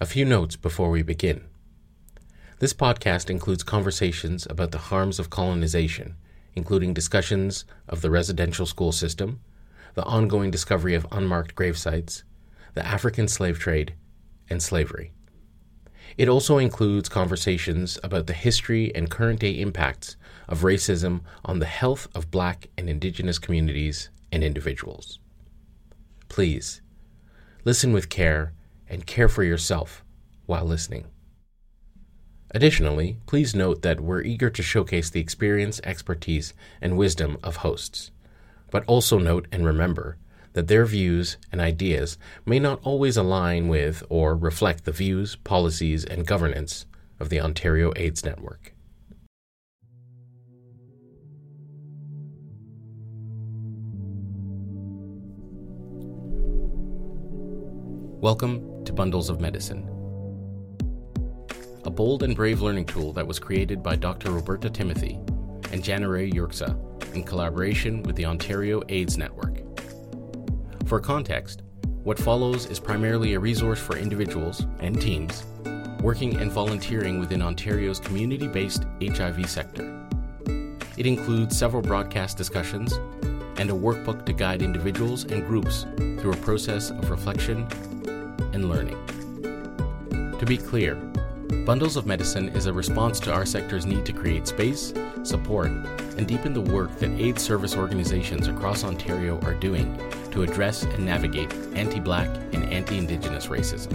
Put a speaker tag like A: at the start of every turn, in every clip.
A: A few notes before we begin. This podcast includes conversations about the harms of colonization, including discussions of the residential school system, the ongoing discovery of unmarked grave sites, the African slave trade, and slavery. It also includes conversations about the history and current day impacts of racism on the health of Black and Indigenous communities and individuals. Please listen with care and care for yourself while listening. Additionally, please note that we're eager to showcase the experience, expertise, and wisdom of hosts. But also note and remember that their views and ideas may not always align with or reflect the views, policies, and governance of the Ontario AIDS Network. Welcome to Bundles of Medicine, a bold and brave learning tool that was created by Dr. Roberta Timothy and Jana-Rae Yerxa in collaboration with the Ontario AIDS Network. For context, what follows is primarily a resource for individuals and teams working and volunteering within Ontario's community based HIV sector. It includes several broadcast discussions and a workbook to guide individuals and groups through a process of reflection and learning. To be clear, Bundles of Medicine is a response to our sector's need to create space, support, and deepen the work that AIDS service organizations across Ontario are doing to address and navigate anti Black and anti Indigenous racism.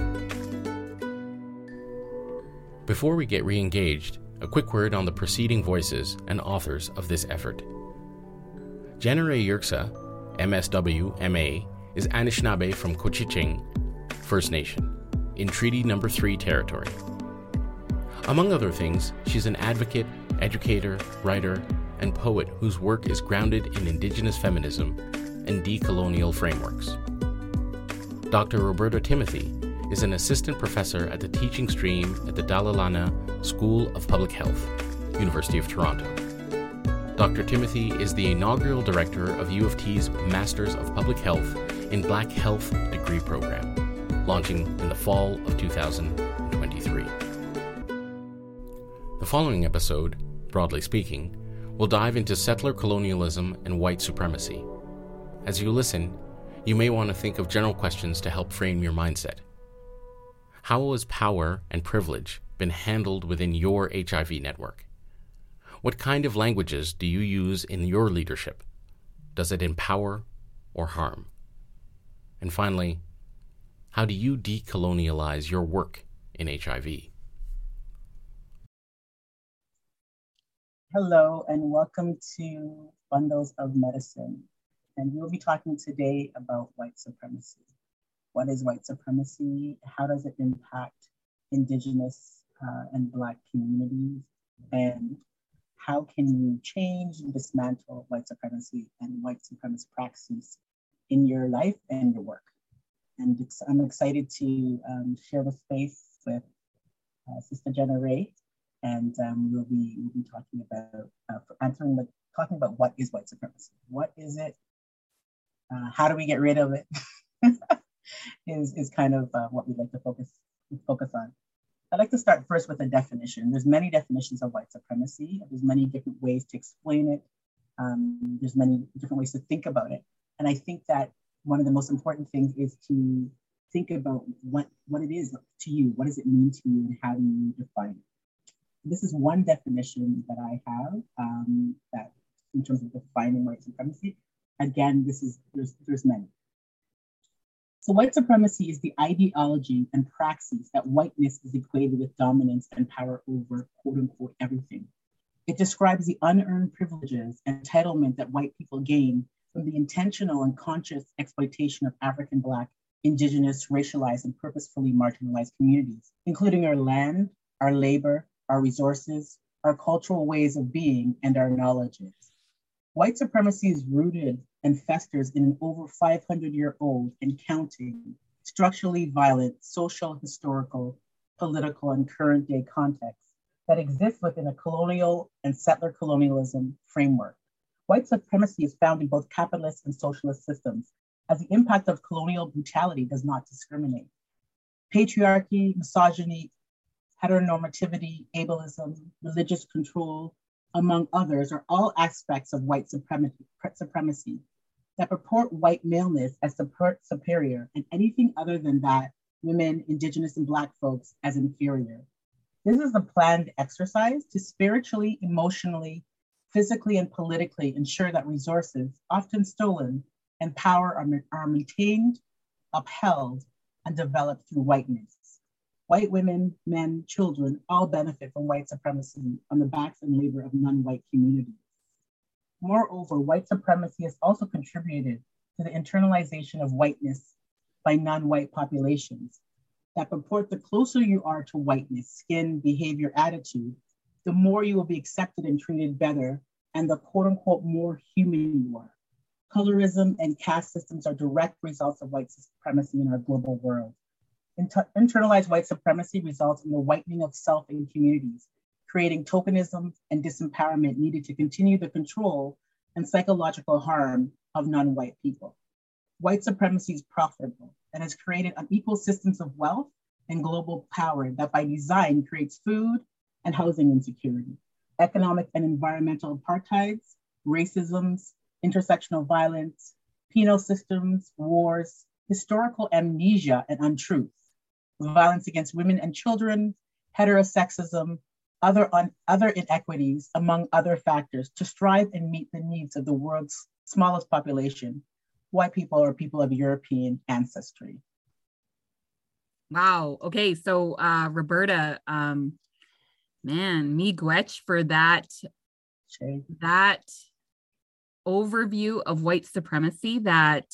A: Before we get re engaged, a quick word on the preceding voices and authors of this effort. Jana-Rae Yerxa, MSW MA, is Anishinaabe from Couchiching, First Nation, in Treaty Number 3 territory. Among other things, she's an advocate, educator, writer, and poet whose work is grounded in Indigenous feminism and decolonial frameworks. Dr. Roberta Timothy is an assistant professor at the teaching stream at the Dalla Lana School of Public Health, University of Toronto. Dr. Timothy is the inaugural director of U of T's Masters of Public Health in Black Health degree program launching in the fall of 2023. The following episode, broadly speaking, will dive into settler colonialism and white supremacy. As you listen, you may want to think of general questions to help frame your mindset. How has power and privilege been handled within your HIV network? What kind of languages do you use in your leadership? Does it empower or harm? And finally, how do you decolonialize your work in HIV?
B: Hello, and welcome to Bundles of Medicine. And we'll be talking today about white supremacy. What is white supremacy? How does it impact Indigenous uh, and Black communities? And how can you change and dismantle white supremacy and white supremacist praxis in your life and your work? And I'm excited to um, share the space with uh, Sister Jana-Rae, and um, we'll be we'll be talking about uh, answering the talking about what is white supremacy, what is it, uh, how do we get rid of it, is is kind of uh, what we'd like to focus focus on. I'd like to start first with a definition. There's many definitions of white supremacy. There's many different ways to explain it. Um, there's many different ways to think about it, and I think that one of the most important things is to think about what, what it is to you. What does it mean to you and how do you define it? This is one definition that I have um, that in terms of defining white supremacy. Again, this is there's there's many. So white supremacy is the ideology and praxis that whiteness is equated with dominance and power over quote unquote everything. It describes the unearned privileges and entitlement that white people gain from the intentional and conscious exploitation of African, Black, Indigenous, racialized, and purposefully marginalized communities, including our land, our labor, our resources, our cultural ways of being, and our knowledges. White supremacy is rooted and festers in an over 500 year old and counting, structurally violent social, historical, political, and current day context that exists within a colonial and settler colonialism framework White supremacy is found in both capitalist and socialist systems, as the impact of colonial brutality does not discriminate. Patriarchy, misogyny, heteronormativity, ableism, religious control, among others, are all aspects of white supremacy, that purport white maleness as superior and anything other than that, women, indigenous, and Black folks as inferior. This is a planned exercise to spiritually, emotionally, physically, and politically ensure that resources, often stolen, and power are, are maintained, upheld, and developed through whiteness. White women, men, children all benefit from white supremacy on the backs and labor of non white communities. Moreover, white supremacy has also contributed to the internalization of whiteness by non white populations that purport the closer you are to whiteness, skin, behavior, attitude, the more you will be accepted and treated better, and the quote unquote more human you are. Colorism and caste systems are direct results of white supremacy in our global world. Inter- internalized white supremacy results in the whitening of self in communities, creating tokenism and disempowerment needed to continue the control and psychological harm of non white people. White supremacy is profitable and has created unequal systems of wealth and global power that by design creates food and housing insecurity, economic and environmental apartheids, racisms, intersectional violence, penal systems, wars, historical amnesia and untruth, violence against women and children, heterosexism, other, un, other inequities, among other factors, to strive and meet the needs of the world's smallest population, white people or people of European ancestry.
C: Wow. Okay. So, uh, Roberta, um, man, miigwech for that, that overview of white supremacy that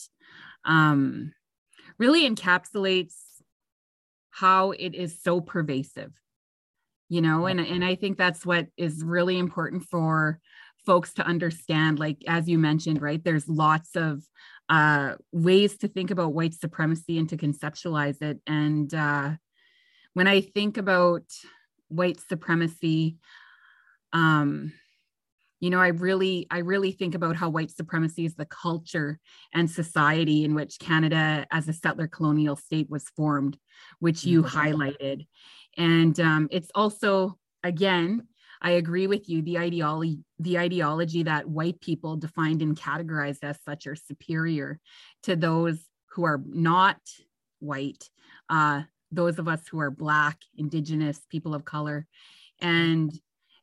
C: um, really encapsulates how it is so pervasive you know? And and i think that's what is really important for folks to understand like as you mentioned right there's lots of uh, ways to think about white supremacy and to conceptualize it. And uh, when i think about white supremacy. Um, you know i really i really think about how white supremacy is the culture and society in which canada as a settler colonial state was formed which you mm-hmm. highlighted. And um, it's also again i agree with you the ideology the ideology that white people defined and categorized as such are superior to those who are not white. Uh, those of us who are black indigenous people of color and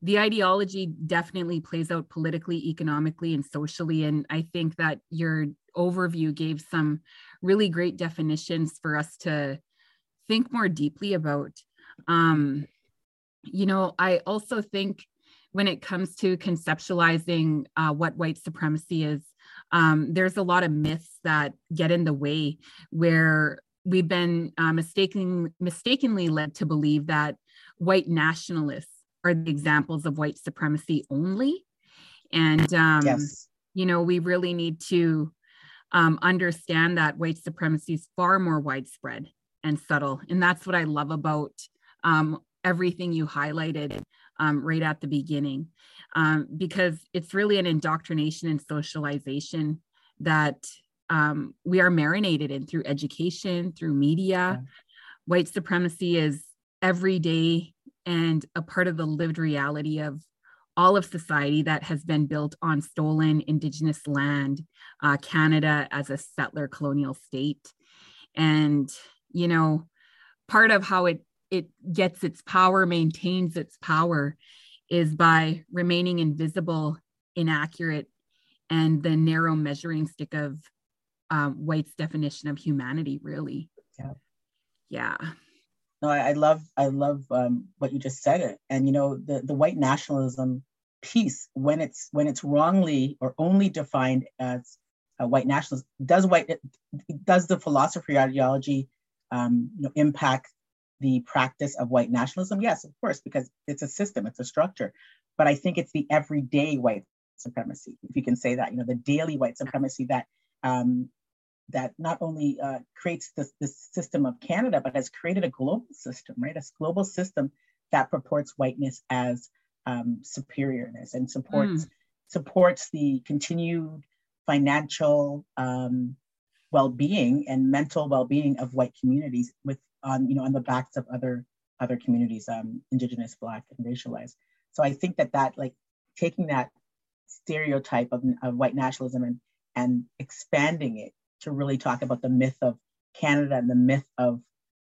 C: the ideology definitely plays out politically, economically, and socially. And I think that your overview gave some really great definitions for us to think more deeply about. Um, you know, I also think when it comes to conceptualizing uh, what white supremacy is, um, there's a lot of myths that get in the way where we've been uh, mistaken, mistakenly led to believe that white nationalists are the examples of white supremacy only. And, um, yes. you know, we really need to um, understand that white supremacy is far more widespread and subtle. And that's what I love about um, everything you highlighted um, right at the beginning, um, because it's really an indoctrination and socialization that um, we are marinated in through education, through media. Yeah. White supremacy is everyday and a part of the lived reality of all of society that has been built on stolen indigenous land uh, canada as a settler colonial state and you know part of how it it gets its power maintains its power is by remaining invisible inaccurate and the narrow measuring stick of um, white's definition of humanity really yeah yeah
B: no, I, I love I love um, what you just said it, and you know the the white nationalism piece when it's when it's wrongly or only defined as a white nationalism does white does the philosophy ideology um, you know impact the practice of white nationalism? Yes, of course, because it's a system, it's a structure. But I think it's the everyday white supremacy, if you can say that, you know, the daily white supremacy that um, that not only uh, creates this, this system of Canada, but has created a global system, right? A global system that purports whiteness as um, superiorness and supports mm. supports the continued financial um, well-being and mental well-being of white communities with on you know on the backs of other other communities, um, indigenous, black, and racialized. So I think that that like taking that stereotype of, of white nationalism and, and expanding it to really talk about the myth of Canada and the myth of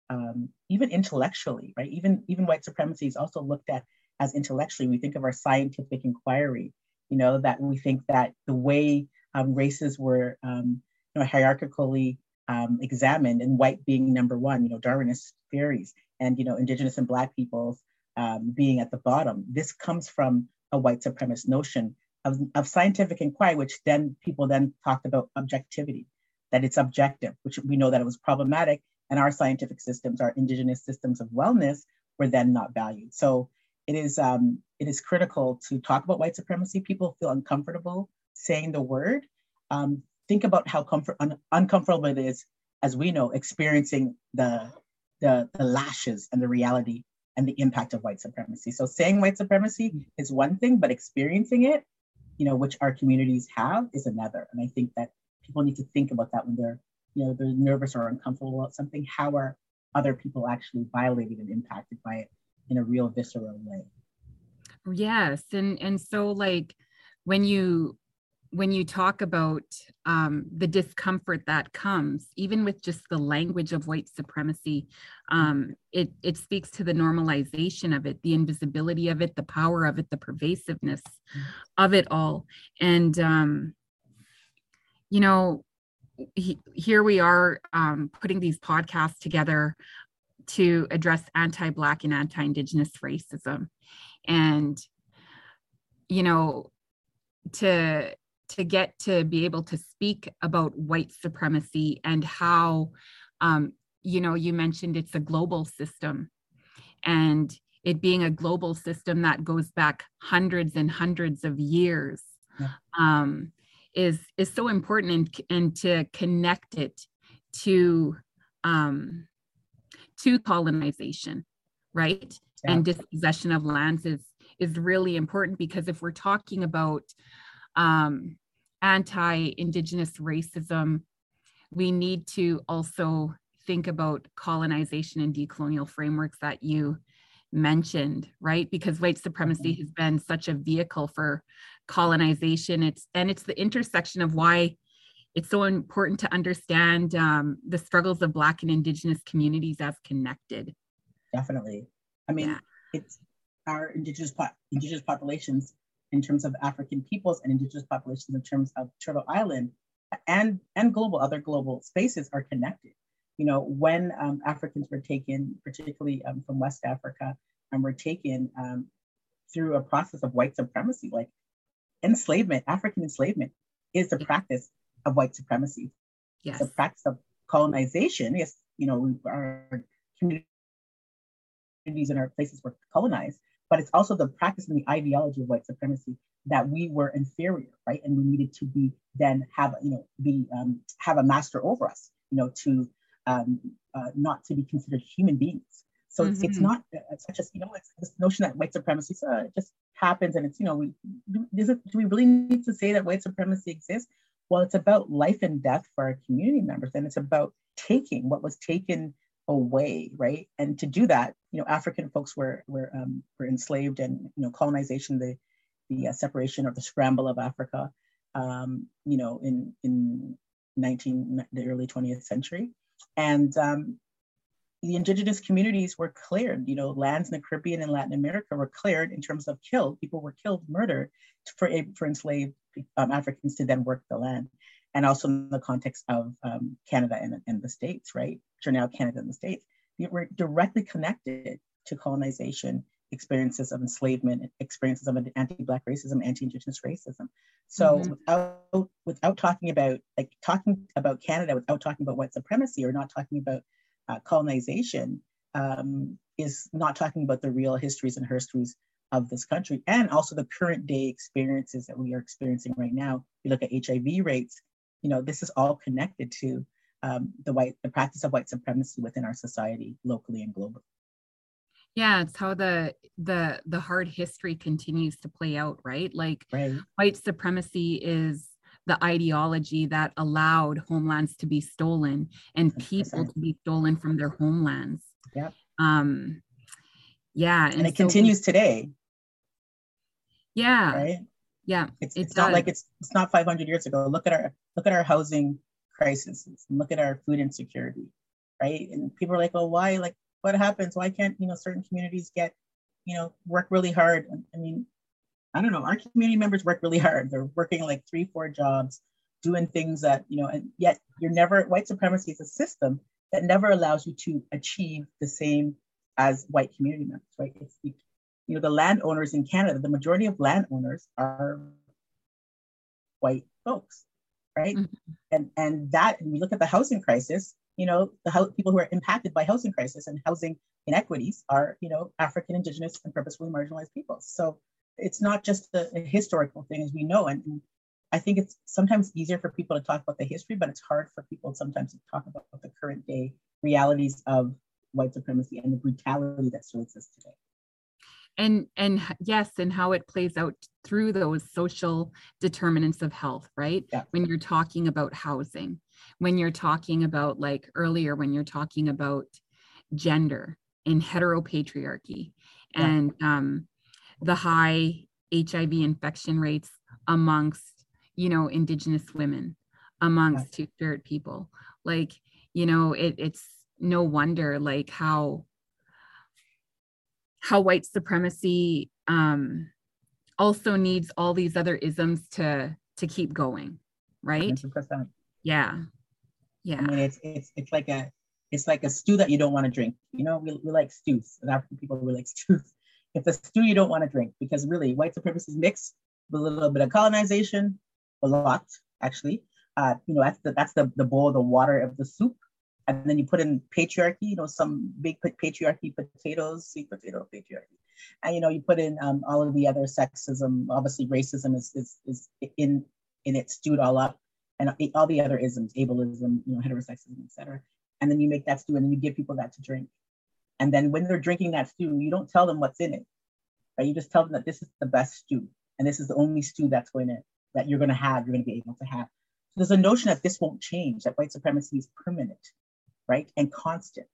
B: um, even intellectually, right? Even even white supremacy is also looked at as intellectually. We think of our scientific inquiry, you know, that we think that the way um, races were, um, you know, hierarchically um, examined, and white being number one, you know, Darwinist theories, and you know, indigenous and black peoples um, being at the bottom. This comes from a white supremacist notion of, of scientific inquiry, which then people then talked about objectivity, that it's objective, which we know that it was problematic, and our scientific systems, our indigenous systems of wellness, were then not valued. So it is um, it is critical to talk about white supremacy. People feel uncomfortable saying the word. Um, think about how comfort un- uncomfortable it is, as we know, experiencing the, the the lashes and the reality and the impact of white supremacy. So saying white supremacy is one thing, but experiencing it, you know, which our communities have, is another. And I think that people need to think about that when they're, you know, they're nervous or uncomfortable about something. How are other people actually violated and impacted by it in a real visceral way?
C: Yes, and and so like when you when you talk about um, the discomfort that comes, even with just the language of white supremacy, um, it, it speaks to the normalization of it, the invisibility of it, the power of it, the pervasiveness of it all. And, um, you know, he, here we are um, putting these podcasts together to address anti Black and anti Indigenous racism. And, you know, to to get to be able to speak about white supremacy and how um, you know you mentioned it's a global system and it being a global system that goes back hundreds and hundreds of years yeah. um, is is so important and, and to connect it to um, to colonization right yeah. and dispossession of lands is is really important because if we're talking about um, anti Indigenous racism, we need to also think about colonization and decolonial frameworks that you mentioned right because white supremacy mm-hmm. has been such a vehicle for colonization it's and it's the intersection of why it's so important to understand um, the struggles of black and indigenous communities as connected
B: definitely i mean yeah. it's our indigenous po- indigenous populations in terms of African peoples and indigenous populations in terms of Turtle Island and, and global, other global spaces are connected. You know, when um, Africans were taken, particularly um, from West Africa, and were taken um, through a process of white supremacy, like enslavement, African enslavement is the practice of white supremacy. Yes. The practice of colonization. Yes, you know, our communities and our places were colonized, but it's also the practice and the ideology of white supremacy that we were inferior, right? And we needed to be then have, you know, be um, have a master over us, you know, to um, uh, not to be considered human beings. So mm-hmm. it's, it's mm-hmm. not it's such as you know it's this notion that white supremacy uh, just happens and it's you know we is it, do we really need to say that white supremacy exists? Well, it's about life and death for our community members, and it's about taking what was taken away, right? And to do that, you know, African folks were were um, were enslaved, and you know, colonization, the the uh, separation or the scramble of Africa, um, you know, in in 19 the early 20th century, and um, the indigenous communities were cleared. You know, lands in the Caribbean and Latin America were cleared in terms of killed. People were killed, murdered for for enslaved um, Africans to then work the land and also in the context of um, Canada and, and, the States, right? Which are now Canada and the States. We're directly connected to colonization, experiences of enslavement, experiences of anti-Black racism, anti-Indigenous racism. So mm-hmm. without, without talking about, like talking about Canada without talking about white supremacy or not talking about uh, colonization um, is not talking about the real histories and histories of this country and also the current day experiences that we are experiencing right now. You look at HIV rates, you know, this is all connected to um, the white, the practice of white supremacy within our society, locally and globally.
C: Yeah, it's how the the the hard history continues to play out, right? Like right. white supremacy is the ideology that allowed homelands to be stolen and people 100%. to be stolen from their homelands.
B: Yep.
C: Um, yeah.
B: And, and it so, continues today.
C: Yeah.
B: Right.
C: Yeah.
B: It's, it it's not like it's it's not 500 years ago. Look at our look at our housing crises and look at our food insecurity, right? And people are like, "Oh, why? Like, what happens? Why can't you know certain communities get, you know, work really hard?" I mean, I don't know. Our community members work really hard. They're working like three, four jobs, doing things that you know, and yet you're never. White supremacy is a system that never allows you to achieve the same as white community members, right? It's the, you know, the landowners in Canada, the majority of landowners are white folks, right? Mm-hmm. And and that, and we look at the housing crisis, you know, the people who are impacted by housing crisis and housing inequities are, you know, African, Indigenous, and purposefully marginalized people. So it's not just a, a historical thing, as we know, and, and I think it's sometimes easier for people to talk about the history, but it's hard for people sometimes to talk about the current day realities of white supremacy and the brutality that still exists today
C: and and yes and how it plays out through those social determinants of health right
B: yeah.
C: when you're talking about housing when you're talking about like earlier when you're talking about gender in heteropatriarchy yeah. and um, the high hiv infection rates amongst you know indigenous women amongst yeah. two-spirit people like you know it, it's no wonder like how how white supremacy um, also needs all these other isms to to keep going, right?
B: 100%.
C: Yeah, yeah. I
B: mean, it's it's it's like a it's like a stew that you don't want to drink. You know, we, we like stews. As African people, we like stews. It's a stew you don't want to drink because really, white supremacy is mixed with a little bit of colonization, a lot actually. Uh, you know, that's the that's the the bowl, the water of the soup and then you put in patriarchy, you know, some big patriarchy potatoes, sweet potato patriarchy, and you know, you put in um, all of the other sexism. Obviously, racism is is, is in in it stewed all up, and all the other isms, ableism, you know, heterosexism, etc. And then you make that stew, and you give people that to drink. And then when they're drinking that stew, you don't tell them what's in it, right? You just tell them that this is the best stew, and this is the only stew that's going to that you're going to have, you're going to be able to have. So there's a notion that this won't change, that white supremacy is permanent right? And constant.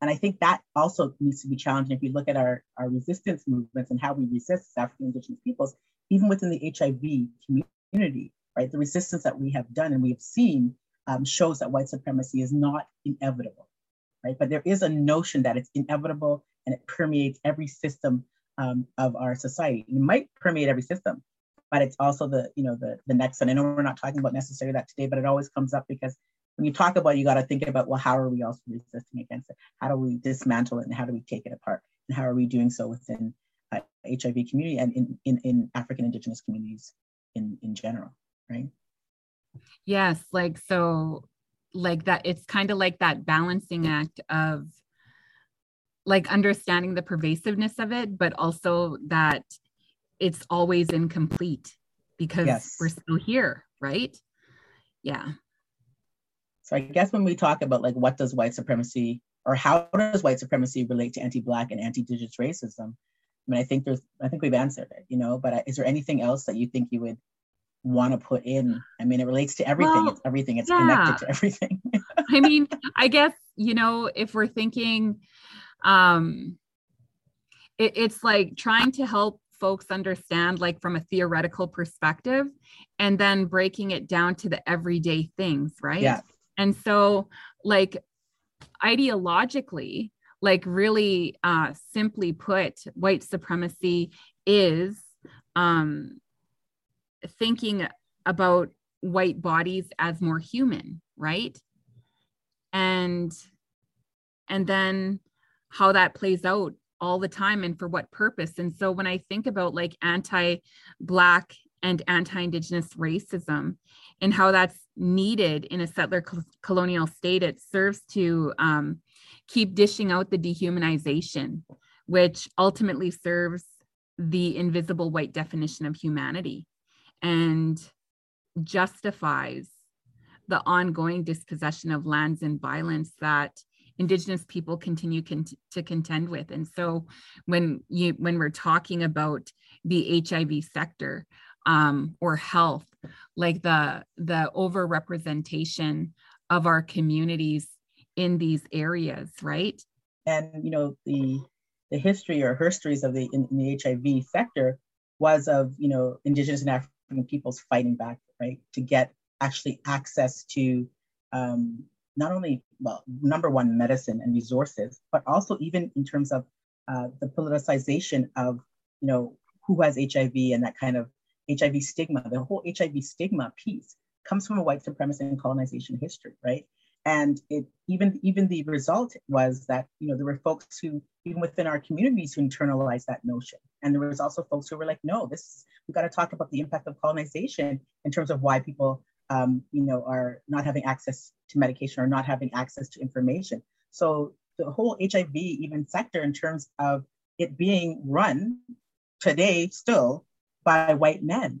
B: And I think that also needs to be challenged. If you look at our, our resistance movements and how we resist as African Indigenous peoples, even within the HIV community, right? The resistance that we have done and we have seen um, shows that white supremacy is not inevitable, right? But there is a notion that it's inevitable and it permeates every system um, of our society. It might permeate every system, but it's also the, you know, the, the next, and I know we're not talking about necessarily that today, but it always comes up because when you talk about it, you got to think about well how are we also resisting against it? How do we dismantle it and how do we take it apart? And how are we doing so within uh, hiv community and in, in, in african indigenous communities in in general right?
C: Yes like so like that it's kind of like that balancing act of like understanding the pervasiveness of it but also that it's always incomplete because yes. we're still here right? Yeah
B: so I guess when we talk about like what does white supremacy or how does white supremacy relate to anti-black and anti-indigenous racism? I mean, I think there's, I think we've answered it, you know. But uh, is there anything else that you think you would want to put in? I mean, it relates to everything. Well, it's everything. It's yeah. connected to everything.
C: I mean, I guess you know if we're thinking, um, it, it's like trying to help folks understand like from a theoretical perspective and then breaking it down to the everyday things right
B: yeah
C: and so, like, ideologically, like, really uh, simply put, white supremacy is um, thinking about white bodies as more human, right? And and then how that plays out all the time and for what purpose. And so when I think about like anti-black and anti-indigenous racism and how that's needed in a settler colonial state it serves to um, keep dishing out the dehumanization which ultimately serves the invisible white definition of humanity and justifies the ongoing dispossession of lands and violence that indigenous people continue con- to contend with. And so when you when we're talking about the hiv sector um, or health like the the overrepresentation of our communities in these areas right?
B: And you know the the history or histories of the in, in the hiv sector was of you know indigenous and african peoples fighting back right to get actually access to um, not only well number one medicine and resources but also even in terms of uh, the politicization of you know who has hiv and that kind of hiv stigma the whole hiv stigma piece comes from a white supremacist and colonization history right? And it even even the result was that you know there were folks who even within our communities who internalized that notion. And there was also folks who were like no this we got to talk about the impact of colonization in terms of why people um, you know are not having access to medication or not having access to information. So the whole hiv even sector in terms of it being run today still by white men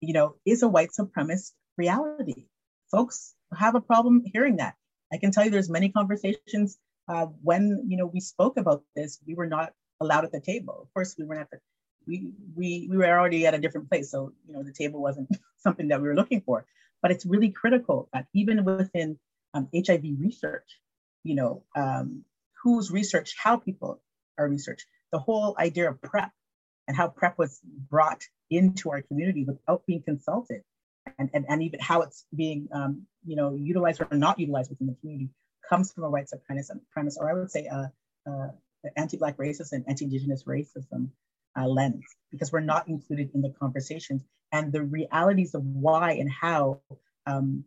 B: you know is a white supremacist reality folks have a problem hearing that. I can tell you there's many conversations uh, when you know we spoke about this, we were not allowed at the table. Of course, we weren't at the we we we were already at a different place, so you know the table wasn't something that we were looking for. But it's really critical that even within um, HIV research, you know, um, who's how people are researched, the whole idea of PrEP and how PrEP was brought into our community without being consulted and, and, and even how it's being um, you know utilized or not utilized within the community comes from a white supremacist premise, or I would say a, anti-black racism and anti-indigenous racism uh, lens, because we're not included in the conversations and the realities of why and how um,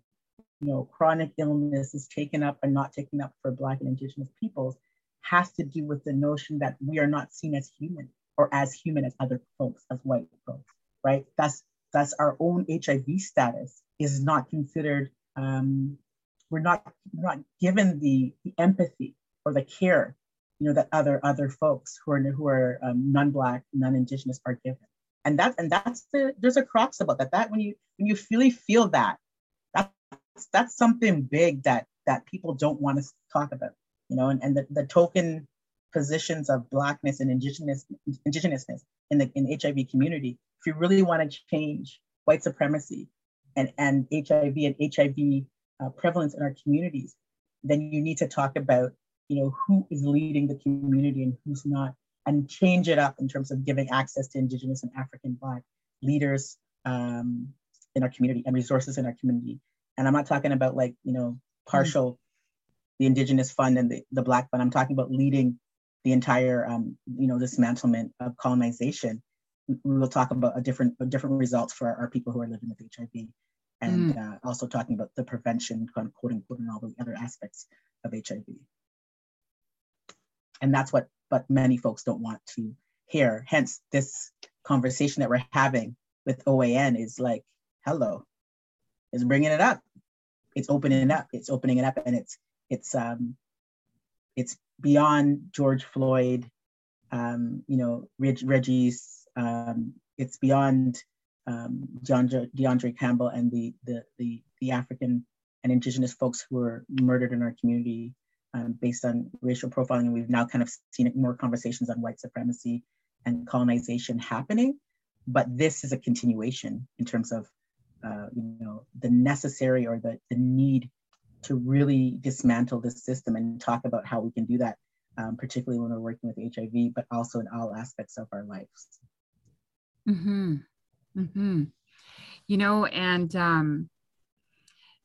B: you know chronic illness is taken up and not taken up for Black and Indigenous peoples has to do with the notion that we are not seen as human or as human as other folks, as white folks, right? That's Thus, our own HIV status is not considered, um, we're not, we're not given the, the empathy or the care you know, that other other folks who are who are um, non-black, non-indigenous are given. And that and that's the there's a crux about that. That when you when you really feel that, that's that's something big that that people don't want to talk about. You know, and, and the, the token positions of blackness and indigenous indigenousness in the in HIV community if you really want to change white supremacy and, and HIV and HIV uh, prevalence in our communities, then you need to talk about, you know, who is leading the community and who's not, and change it up in terms of giving access to Indigenous and African Black leaders um, in our community and resources in our community. And I'm not talking about like, you know, partial, mm-hmm. the Indigenous fund and the, the Black fund. I'm talking about leading the entire, um, you know, dismantlement of colonization we will talk about a different a different results for our people who are living with HIV, and mm. uh, also talking about the prevention, quote unquote, and all the other aspects of HIV. And that's what but many folks don't want to hear. Hence, this conversation that we're having with OAN is like, hello, is bringing it up. It's opening it up. It's opening it up, and it's it's um it's beyond George Floyd, um, you know, Reg, Reggie's um, it's beyond um, D'Andre, D'Andre Campbell and the, the, the, the, African and Indigenous folks who were murdered in our community um, based on racial profiling. And we've now kind of seen more conversations on white supremacy and colonization happening. But this is a continuation in terms of, uh, you know, the necessary or the, the need to really dismantle this system and talk about how we can do that, um, particularly when we're working with HIV, but also in all aspects of our lives.
C: Mm-hmm. Mm-hmm. You know, and um,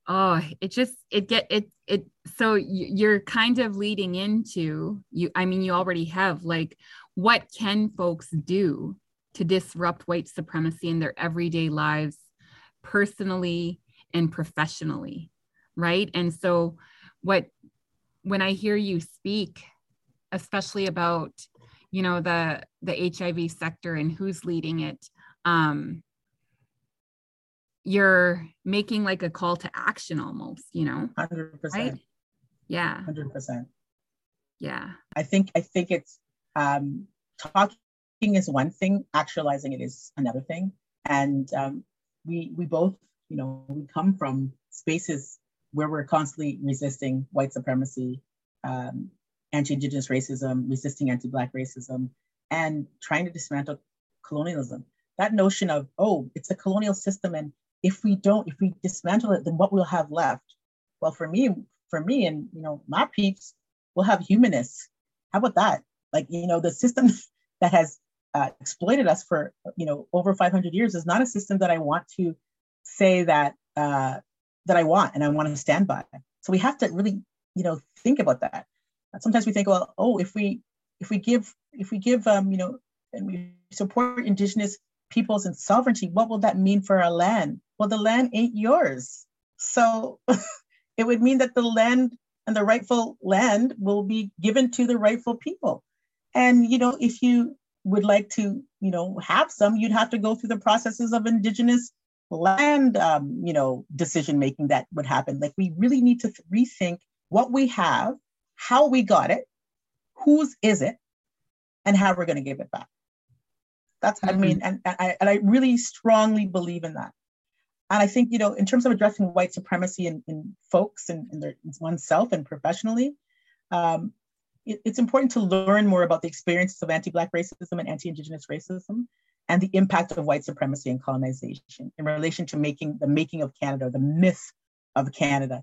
C: oh, it just it get it it. So you're kind of leading into you. I mean, you already have like, what can folks do to disrupt white supremacy in their everyday lives, personally and professionally, right? And so, what when I hear you speak, especially about you know the the hiv sector and who's leading it um you're making like a call to action almost you know?
B: 100% right?
C: yeah.
B: 100%
C: yeah.
B: I think i think it's um talking is one thing actualizing it is another thing. And um we we both you know we come from spaces where we're constantly resisting white supremacy um, anti-Indigenous racism, resisting anti-Black racism, and trying to dismantle colonialism. That notion of, oh, it's a colonial system and if we don't, if we dismantle it, then what we'll have left? Well, for me, for me and you know, my peeps, we'll have humanists. How about that? Like, you know, the system that has uh, exploited us for, you know, over 500 years is not a system that I want to say that uh, that I want and I want to stand by. So we have to really, you know, think about that. Sometimes we think, well, oh, if we if we give if we give um, you know, and we support indigenous peoples and sovereignty, what will that mean for our land? Well, the land ain't yours. So it would mean that the land and the rightful land will be given to the rightful people. And you know, if you would like to, you know, have some, you'd have to go through the processes of indigenous land, um, you know, decision making that would happen. Like we really need to rethink what we have, how we got it, whose is it, and how we're going to give it back. That's, mm-hmm. I mean, and, and, I, and I really strongly believe in that. And I think, you know, in terms of addressing white supremacy in, in folks and in, in, in oneself and professionally, um, it, it's important to learn more about the experiences of anti-Black racism and anti-Indigenous racism and the impact of white supremacy and colonization in relation to making the making of Canada, the myth of Canada,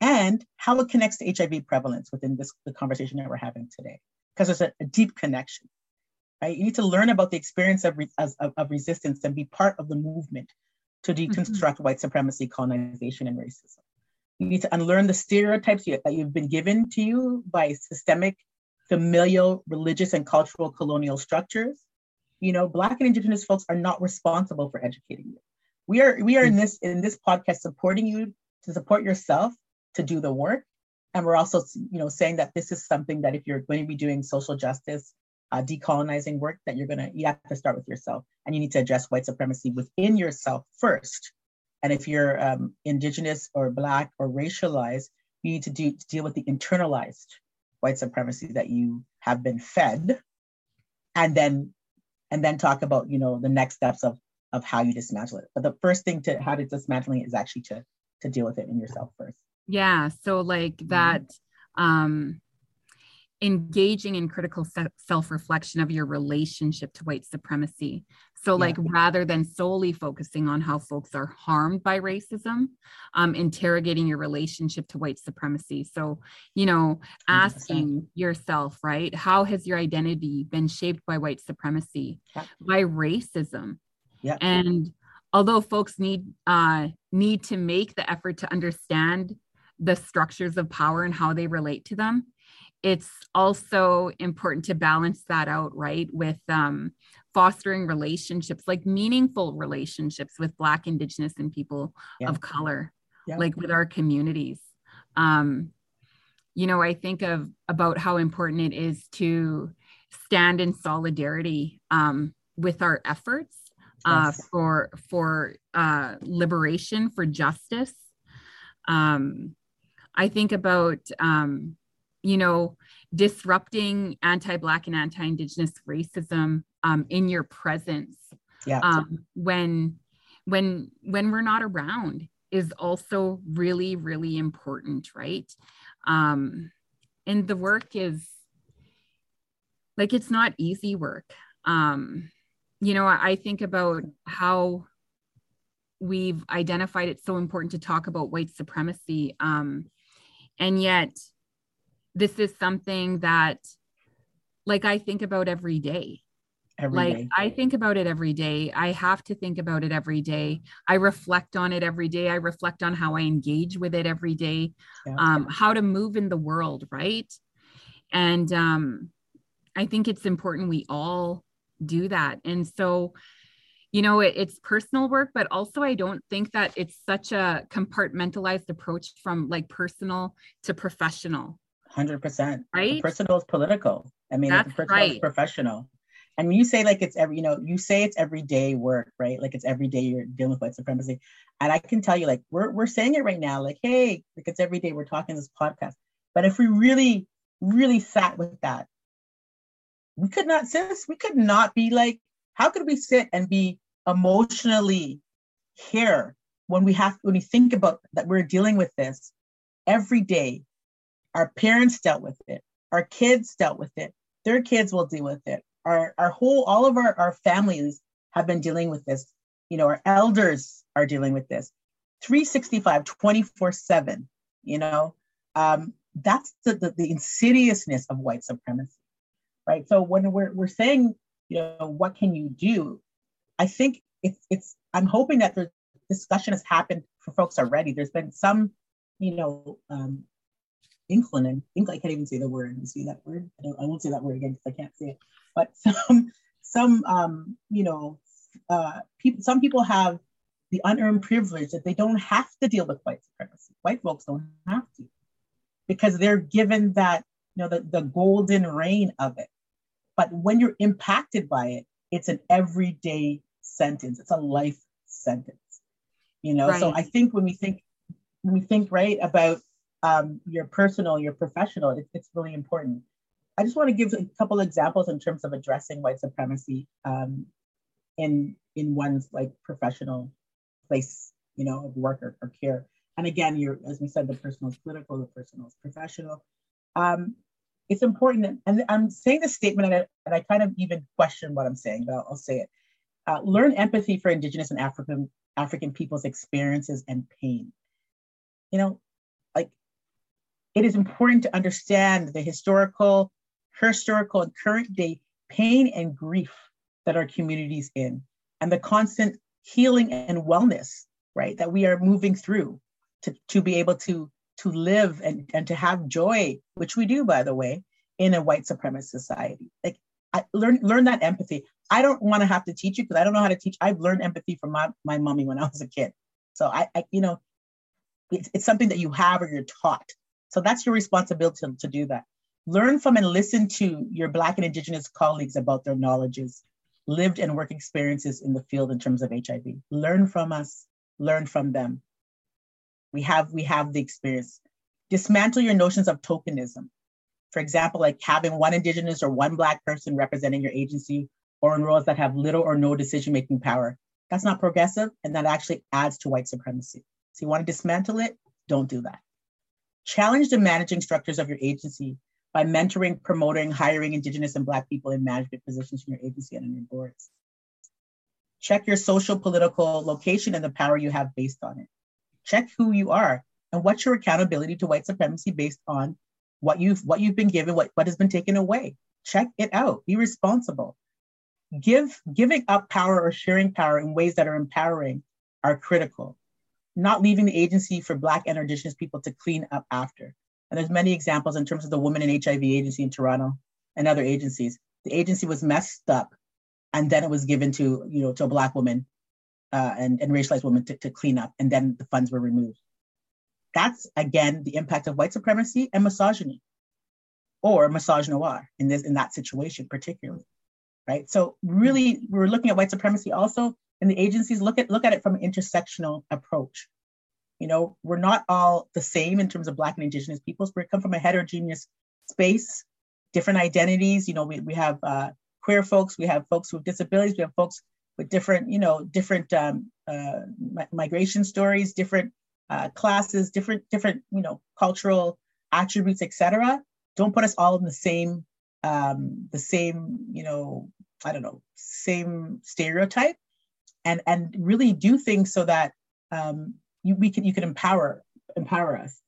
B: and how it connects to HIV prevalence within this the conversation that we're having today. Because there's a, a, deep connection. Right? You need to learn about the experience of, of, of resistance and be part of the movement to mm-hmm. deconstruct mm-hmm. white supremacy, colonization, and racism. You need to unlearn the stereotypes you, that you've been given to you by systemic, familial, religious, and cultural colonial structures. You know, Black and Indigenous folks are not responsible for educating you. We are we are in this in this podcast supporting you to support yourself to do the work, and we're also you know saying that this is something that if you're going to be doing social justice uh, decolonizing work that you're gonna you have to start with yourself. And you need to address white supremacy within yourself first. And if you're um, indigenous or black or racialized you need to, do, to deal with the internalized white supremacy that you have been fed. And then and then talk about you know the next steps of of how you dismantle it. But the first thing to how to dismantling it is actually to to deal with it in yourself first.
C: Yeah. So like mm-hmm. that um engaging in critical self-reflection of your relationship to white supremacy so like yeah. rather than solely focusing on how folks are harmed by racism um, interrogating your relationship to white supremacy so you know asking 100%. yourself right how has your identity been shaped by white supremacy yeah. by racism yeah. and although folks need uh, need to make the effort to understand the structures of power and how they relate to them it's also important to balance that out, right, with um, fostering relationships, like meaningful relationships with Black, Indigenous, and people yeah. of color, yeah. like with our communities. Um, you know, I think of about how important it is to stand in solidarity um, with our efforts uh, yes. for for uh, liberation, for justice. Um, I think about um, you know, disrupting anti-black and anti-indigenous racism um, in your presence yeah. um, when when when we're not around is also really really important right um, and the work is like it's not easy work um, you know I, I think about how we've identified it's so important to talk about white supremacy um, and yet this is something that like I think about every day. Every like day. I think about it every day. I have to think about it every day. I reflect on it every day. I reflect on how I engage with it every day. Yeah. Um, how to move in the world, right? And um, I think it's important we all do that. And so, you know, it, it's personal work, but also I don't think that it's such a compartmentalized approach from like personal to professional
B: Hundred percent. Right. The personal is political. I mean, That's the personal right. is professional. And when you say like it's every, you know, you say it's everyday work, right? Like it's every day you're dealing with white supremacy. And I can tell you, like, we're we're saying it right now, like, hey, like it's every day we're talking this podcast. But if we really, really sat with that, we could not sis, we could not be like, how could we sit and be emotionally here when we have when we think about that we're dealing with this every day our parents dealt with it. Our kids dealt with it. Their kids will deal with it. Our, our whole, all of our, our families have been dealing with this, you know, our elders are dealing with this. 365, 24 7, you know, um, that's the, the, the insidiousness of white supremacy, right? So when we're, we're saying, you know, what can you do? I think it's, it's I'm hoping that the discussion has happened for folks already. There's been some, you know, um, inclining, I can't even say the word. You see that word? I, I won't say that word again because I can't say it. But some, some, um, you know, uh, people, some people have the unearned privilege that they don't have to deal with white supremacy. White folks don't have to because they're given that, you know, the, the golden reign of it. But when you're impacted by it, it's an everyday sentence. It's a life sentence. You know, right. so I think when we think when we think right about um, your personal, your professional, it, it's really important. I just want to give a couple examples in terms of addressing white supremacy um, in in one's like professional place, you know, of work or, or care. And again, you're as we said, the personal is political, the personal is professional. Um, it's important, that, and I'm saying this statement, and I, and I kind of even question what I'm saying, but I'll, I'll say it. Uh, learn empathy for Indigenous and African African people's experiences and pain. You know, like it is important to understand the historical, historical, and current day pain and grief that our communities in, and the constant healing and wellness, right, that we are moving through to, to be able to to live and, and to have joy, which we do, by the way, in a white supremacist society. Like I learn learn that empathy. I don't want to have to teach you because I don't know how to teach. I've learned empathy from my, my mommy when I was a kid. So I, I you know, it's, it's something that you have or you're taught. So that's your responsibility to, to do that. Learn from and listen to your Black and Indigenous colleagues about their knowledges, lived and work experiences in the field in terms of HIV. Learn from us, learn from them. We have, we have the experience. Dismantle your notions of tokenism. For example, like having one Indigenous or one Black person representing your agency or in roles that have little or no decision making power. That's not progressive, and that actually adds to white supremacy. So you want to dismantle it? Don't do that. Challenge the managing structures of your agency by mentoring, promoting, hiring Indigenous and Black people in management positions in your agency and on your boards. Check your social political location and the power you have based on it. Check who you are and what's your accountability to white supremacy based on what you've what you've been given, what, what has been taken away. Check it out. Be responsible give giving up power or sharing power in ways that are empowering are critical not leaving the agency for black and indigenous people to clean up after and there's many examples in terms of the women in hiv agency in toronto and other agencies the agency was messed up and then it was given to you know to a black woman uh, and, and racialized women to, to clean up and then the funds were removed that's again the impact of white supremacy and misogyny or misogynoir in this in that situation particularly right? So really, we're looking at white supremacy also in the agencies. Look at look at it from an intersectional approach. You know, we're not all the same in terms of Black and Indigenous peoples. We come from a heterogeneous space, different identities. You know, we, we have uh, queer folks, we have folks with disabilities, we have folks with different, you know, different um, uh, migration stories, different uh, classes, different, different, you know, cultural attributes, etc. Don't put us all in the same um, the same, you know, I don't know, same stereotype, and and really do things so that um, you we can you can empower empower us,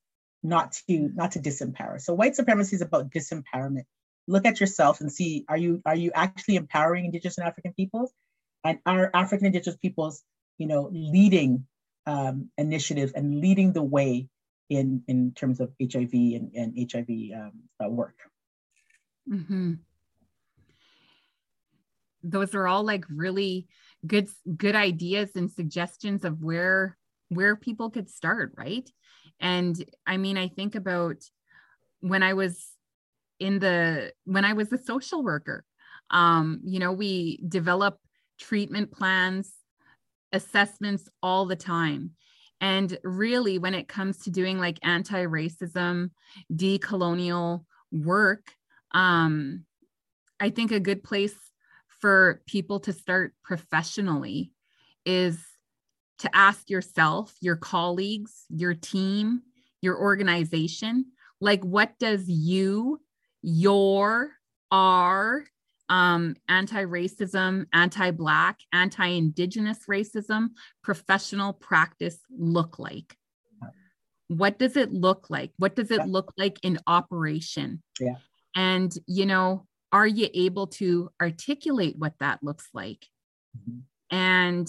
B: not to not to disempower. So white supremacy is about disempowerment. Look at yourself and see are you are you actually empowering Indigenous and African peoples, and are African Indigenous peoples, you know, leading um, initiatives and leading the way in in terms of HIV and, and HIV um, uh, work. Mm-hmm.
C: Those are all like really good good ideas and suggestions of where where people could start, right? And I mean, I think about when I was in the when I was a social worker. Um, you know, we develop treatment plans, assessments all the time. And really, when it comes to doing like anti racism, decolonial work, um, I think a good place for people to start professionally is to ask yourself, your colleagues, your team, your organization, like what does you, your, our, um, anti-racism anti-black anti-indigenous racism professional practice look like? What does it look like? What does it look like in operation?
B: Yeah.
C: And you know are you able to articulate what that looks like? Mm-hmm. and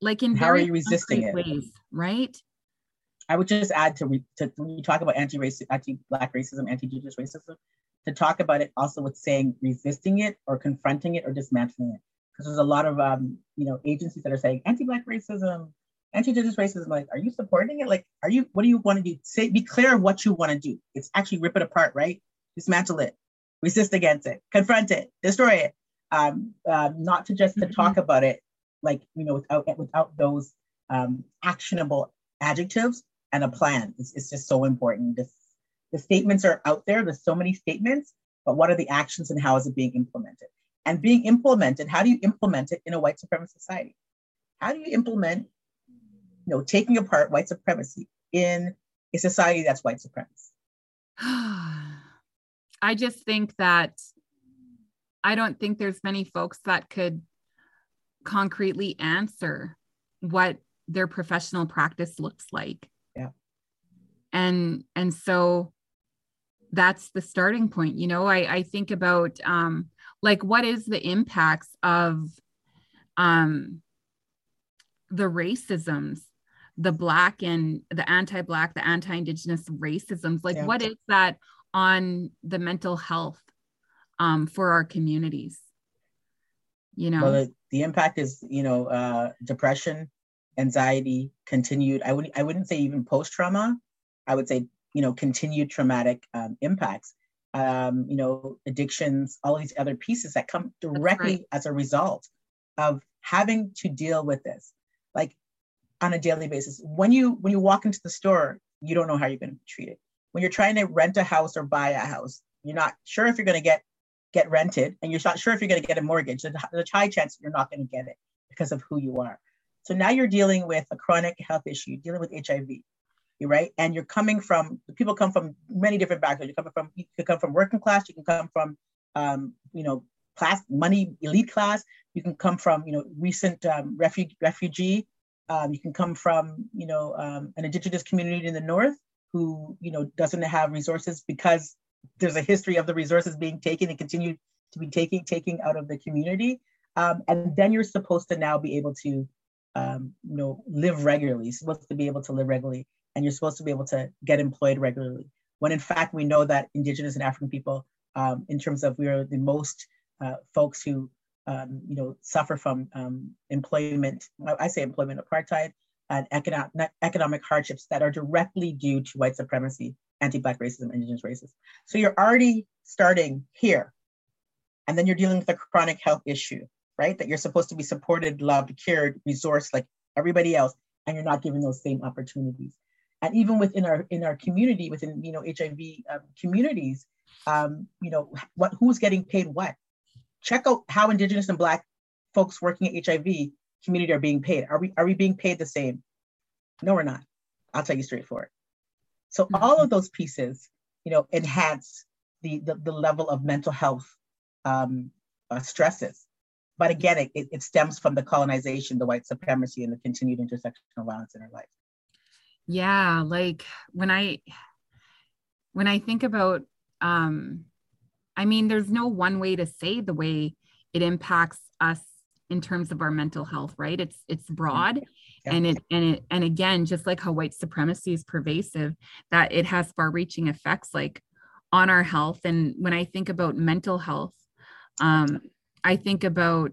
C: like in
B: how are you resisting it?
C: ways right?
B: I would just add to, re- to when you talk about anti-racism anti-black racism anti-indigenous racism to talk about it also with saying resisting it or confronting it or dismantling it. Because there's a lot of um, you know agencies that are saying anti-black racism anti-indigenous racism like are you supporting it? Like are you what do you want to do? Say be clear of what you want to do. It's actually rip it apart right? Dismantle it. Resist against it. Confront it. Destroy it. Um, uh, not to just to mm-hmm. talk about it like you know without without those um, actionable adjectives and a plan. It's, it's just so important. This, the statements are out there. There's so many statements but what are the actions and how is it being implemented? And being implemented how do you implement it in a white supremacist society? How do you implement you know taking apart white supremacy in a society that's white supremacist?
C: I just think that i don't think there's many folks that could concretely answer what their professional practice looks like.
B: Yeah.
C: And and so that's the starting point. You know i i think about um like what is the impacts of um the racisms the black and the anti-black the anti-indigenous racisms? Like yeah. what is that on the mental health um for our communities? You know?
B: Well, the, the impact is you know uh, depression anxiety continued. I wouldn't i wouldn't say even post trauma i would say you know continued traumatic um, impacts. Um, you know addictions all these other pieces that come directly right. as a result of having to deal with this. Like on a daily basis when you when you walk into the store you don't know how you're going to be treated. When you're trying to rent a house or buy a house you're not sure if you're going to get get rented and you're not sure if you're going to get a mortgage, there's a high chance you're not going to get it because of who you are. So now you're dealing with a chronic health issue, dealing with HIV, right? And you're coming from people come from many different backgrounds. You come from you can come from working class, you can come from um, you know class money elite class, you can come from you know recent um, refugee refugee, um, you can come from you know um, an indigenous community in the north who you know doesn't have resources because there's a history of the resources being taken and continue to be taking taking out of the community. Um, and then you're supposed to now be able to, um, you know, live regularly. You're supposed to be able to live regularly, and you're supposed to be able to get employed regularly. When in fact we know that Indigenous and African people, um, in terms of we are the most uh, folks who, um, you know, suffer from um, employment. I say employment apartheid and economic economic hardships that are directly due to white supremacy anti-Black racism, indigenous racism. So you're already starting here. And then you're dealing with a chronic health issue, right? That you're supposed to be supported, loved, cared, resourced like everybody else, and you're not given those same opportunities. And even within our in our community, within you know HIV um, communities, um, you know what who's getting paid what? Check out how Indigenous and Black folks working at HIV community are being paid. Are we are we being paid the same? No, we're not. I'll tell you straightforward. So mm-hmm. all of those pieces, you know, enhance the the, the level of mental health um, uh, stresses. But again, it, it stems from the colonization, the white supremacy, and the continued intersectional violence in our life.
C: Yeah, like when I when I think about, um, I mean, there's no one way to say the way it impacts us in terms of our mental health, right? It's it's broad yeah. and it and it and again just like how white supremacy is pervasive that it has far reaching effects like on our health and when i think about mental health um i think about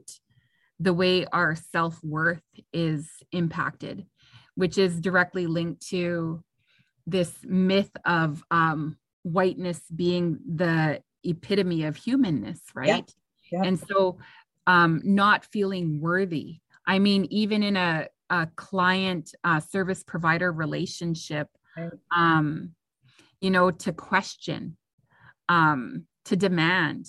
C: the way our self-worth is impacted which is directly linked to this myth of um, whiteness being the epitome of humanness right yeah. Yeah. and so um, not feeling worthy i mean even in a a client uh, service provider relationship um, you know to question um, to demand.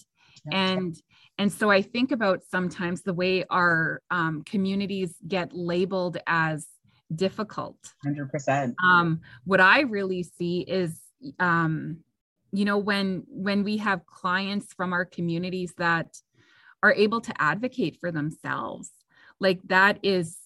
C: And and so i think about sometimes the way our um, communities get labeled as difficult.
B: 100%
C: um, what i really see is um, you know when when we have clients from our communities that are able to advocate for themselves like that is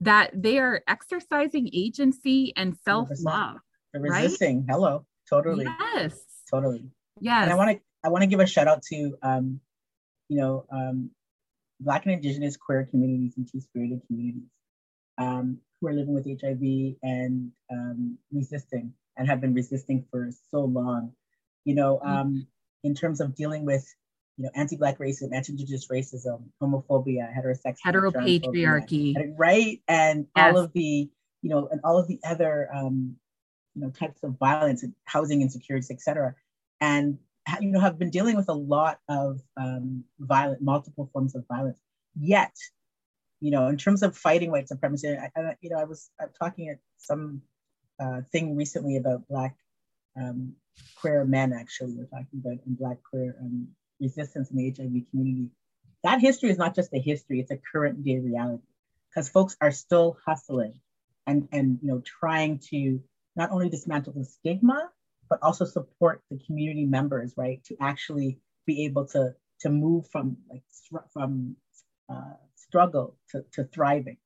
C: that they are exercising agency and self-love
B: resisting right? hello. Totally.
C: Yes.
B: Totally.
C: Yes
B: and i want to i want to give a shout out to um you know um black and indigenous queer communities and two-spirited communities um, who are living with hiv and um, resisting and have been resisting for so long. You know mm-hmm. um, in terms of dealing with you know, anti-black racism, anti-indigenous racism, homophobia, heterosexual,
C: heteropatriarchy,
B: right, and yes. all of the, you know, and all of the other, um, you know, types of violence, and housing insecurities, etc., and you know, have been dealing with a lot of um, violent, multiple forms of violence. Yet, you know, in terms of fighting white supremacy, I, I you know, I was I'm talking at some uh, thing recently about black um, queer men. Actually, we're talking about in black queer um, resistance in the HIV community, that history is not just a history, it's a current day reality because folks are still hustling and, and you know trying to not only dismantle the stigma, but also support the community members, right, to actually be able to to move from like from uh, struggle to, to thriving,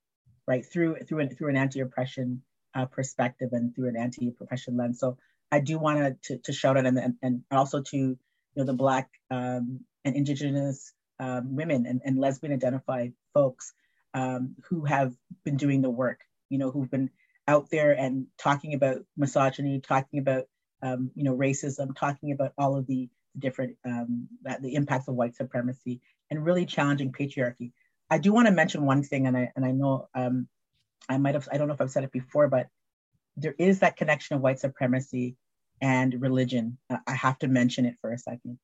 B: right, through through an, through an anti-oppression uh, perspective and through an anti-oppression lens. So I do want to, to shout out and, and, and also to you know, the Black um, and Indigenous um, women and, and lesbian identified folks um, who have been doing the work, you know, who've been out there and talking about misogyny, talking about, um, you know, racism, talking about all of the different, um, the impacts of white supremacy and really challenging patriarchy. I do want to mention one thing, and I, and I know um, I might have, I don't know if I've said it before, but there is that connection of white supremacy and religion. I have to mention it for a second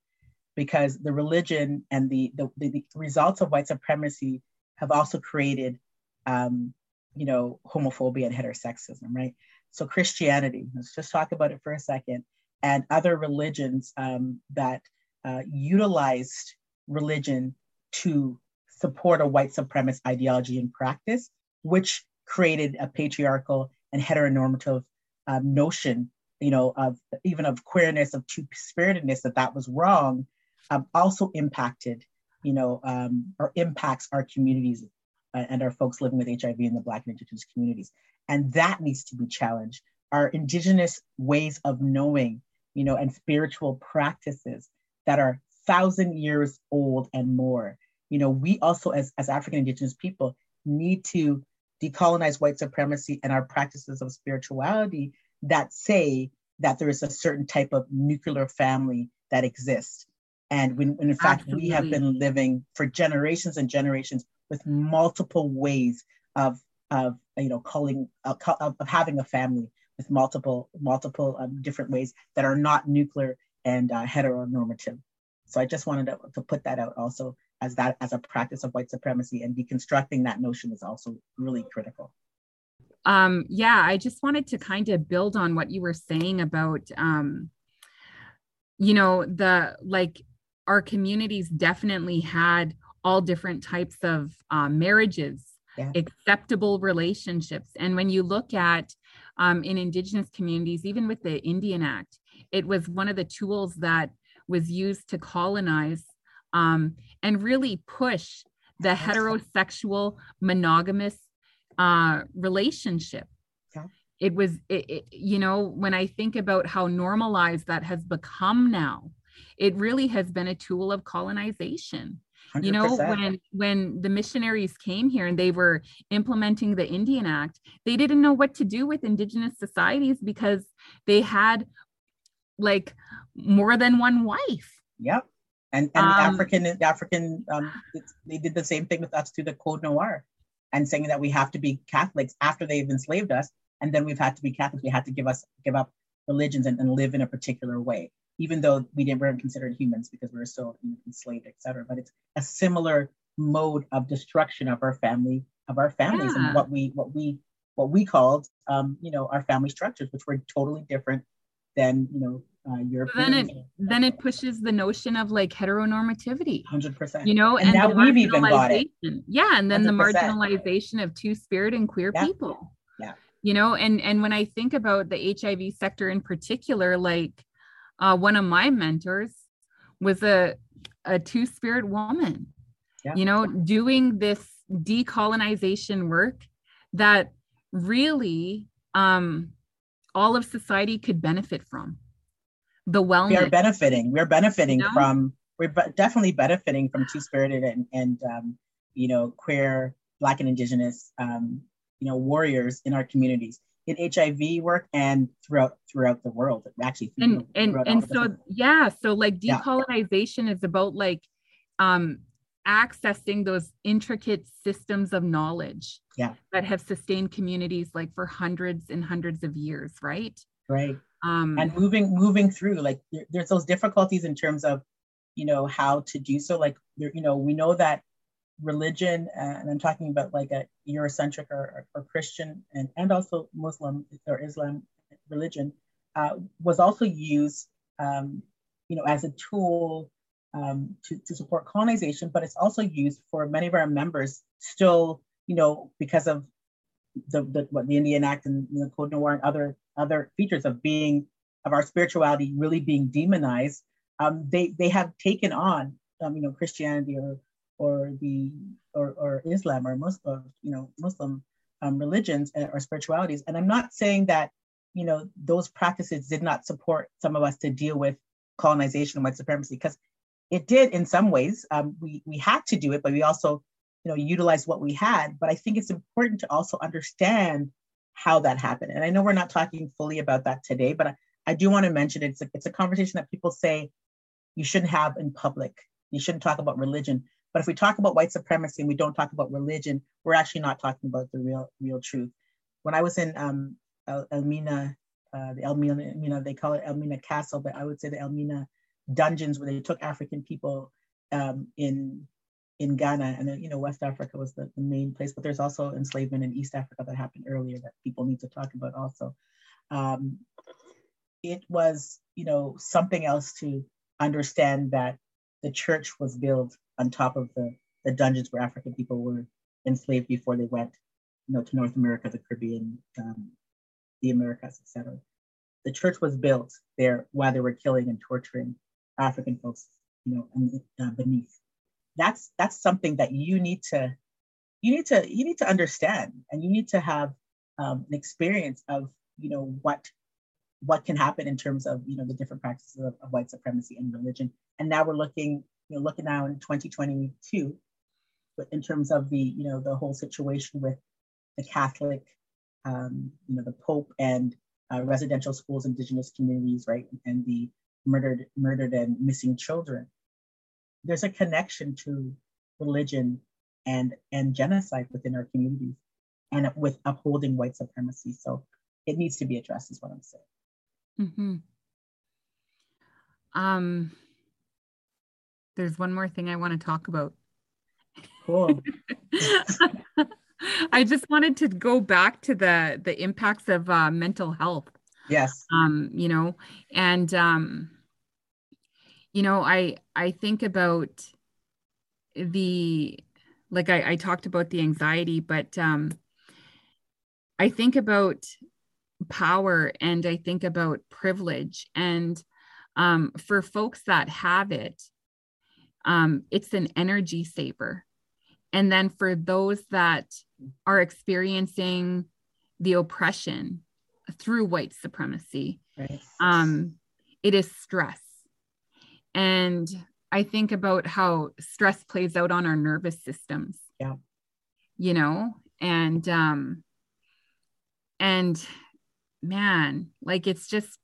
B: because the religion and the, the, the results of white supremacy have also created, um, you know, homophobia and heterosexism, right? So Christianity, let's just talk about it for a second, and other religions um, that uh, utilized religion to support a white supremacist ideology and practice, which created a patriarchal and heteronormative um, notion you know, of even of queerness, of two spiritedness, that that was wrong, um, also impacted, you know, um, or impacts our communities uh, and our folks living with HIV in the Black and Indigenous communities. And that needs to be challenged. Our Indigenous ways of knowing, you know, and spiritual practices that are thousand years old and more. You know, we also, as, as African Indigenous people, need to decolonize white supremacy and our practices of spirituality that say that there is a certain type of nuclear family that exists. And when, when in fact, Absolutely. we have been living for generations and generations with multiple ways of, of you know, calling, of, of having a family with multiple, multiple um, different ways that are not nuclear and uh, heteronormative. So I just wanted to, to put that out also as that as a practice of white supremacy and deconstructing that notion is also really critical
C: um yeah i just wanted to kind of build on what you were saying about um you know the like our communities definitely had all different types of um, marriages yeah. acceptable relationships and when you look at um, in indigenous communities even with the indian act it was one of the tools that was used to colonize um, and really push the heterosexual monogamous uh, relationship. Yeah. It was, it, it, you know, when I think about how normalized that has become now, it really has been a tool of colonization. 100%. You know, when when the missionaries came here and they were implementing the Indian Act, they didn't know what to do with indigenous societies because they had like more than one wife.
B: Yep. And and um, African African um, they did the same thing with us through the Code Noir and saying that we have to be Catholics after they've enslaved us, and then we've had to be Catholics. We had to give us give up religions and, and live in a particular way, even though we didn't weren't considered humans because we were still enslaved, etc. But it's a similar mode of destruction of our family of our families yeah. and what we what we what we called um, you know our family structures, which were totally different than you know uh, European.
C: Then it then it pushes the notion of like heteronormativity.
B: Hundred percent.
C: You know,
B: and, and now we've even got it.
C: Yeah, and then 100%. the marginalization of two spirit and queer
B: yeah.
C: people.
B: Yeah.
C: You know, and and when I think about the HIV sector in particular, like uh, one of my mentors was a a two spirit woman. yeah. you know, doing this decolonization work that really um, all of society could benefit from. The wellness.
B: We are benefiting. We're benefiting you know? from. We're definitely benefiting from two spirited and and um, you know queer, Black and Indigenous um, you know warriors in our communities in HIV work and throughout throughout the world. Actually,
C: and and and so yeah, so like decolonization yeah. is about like um accessing those intricate systems of knowledge
B: yeah.
C: that have sustained communities like for hundreds and hundreds of years, right?
B: Right. Um, and moving moving through like there, there's those difficulties in terms of you know how to do so like there, you know we know that religion uh, and i'm talking about like a eurocentric or, or, christian and, and also muslim or islam religion uh, was also used um, you know as a tool um, to, to support colonization, but it's also used for many of our members still, you know, because of the, the what the Indian Act and the Code Noir and other other features of being of our spirituality really being demonized. Um, they they have taken on um, you know Christianity or or the or, or Islam or Muslim you know Muslim um, religions or spiritualities. And I'm not saying that you know those practices did not support some of us to deal with colonization and white supremacy because it did in some ways. Um, we we had to do it, but we also, you know, utilized what we had. But I think it's important to also understand how that happened. And I know we're not talking fully about that today, but I, I do want to mention it's a, it's a conversation that people say you shouldn't have in public. You shouldn't talk about religion. But if we talk about white supremacy and we don't talk about religion, we're actually not talking about the real real truth. When I was in um, El- Elmina, uh, the Elmina, you know, they call it Elmina Castle, but I would say the Elmina dungeons where they took African people um, in in Ghana and then you know West Africa was the, the, main place, but there's also enslavement in East Africa that happened earlier that people need to talk about also. Um, it was you know something else to understand that the church was built on top of the the dungeons where African people were enslaved before they went you know to North America, the Caribbean, um, the Americas, etc. The church was built there while they were killing and torturing African folks, you know, uh, beneath. That's that's something that you need to you need to you need to understand, and you need to have um, an experience of you know what what can happen in terms of you know the different practices of, of white supremacy and religion. And now we're looking you know looking now in 2022, but in terms of the you know the whole situation with the Catholic, um, you know, the Pope and uh, residential schools, indigenous communities, right, and the murdered, murdered and missing children. There's a connection to religion and and genocide within our communities, and with upholding white supremacy. So it needs to be addressed, is what I'm saying.
C: Mm-hmm. Um, there's one more thing I want to talk about.
B: Cool.
C: I just wanted to go back to the the impacts of uh, mental health
B: yes
C: um you know and um you know i i think about the like i i talked about the anxiety but um i think about power and i think about privilege and um for folks that have it um it's an energy saver and then for those that are experiencing the oppression through white supremacy. Right. Um, it is stress. And I think about how stress plays out on our nervous systems.
B: Yeah.
C: You know, and um and man, like it's just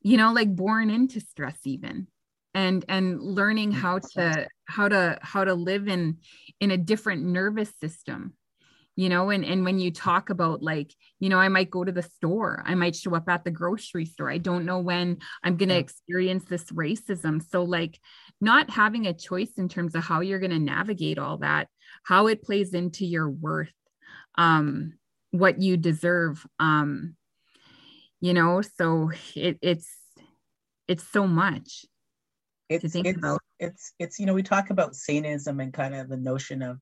C: you know, like born into stress even. And and learning how to how to how to live in in a different nervous system you know and and when you talk about like you know i might go to the store i might show up at the grocery store i don't know when i'm going to experience this racism. So like not having a choice in terms of how you're going to navigate all that how it plays into your worth um what you deserve um you know so it, it's it's so much
B: it's, to think it's, about. it's it's you know we talk about sanism and kind of the notion of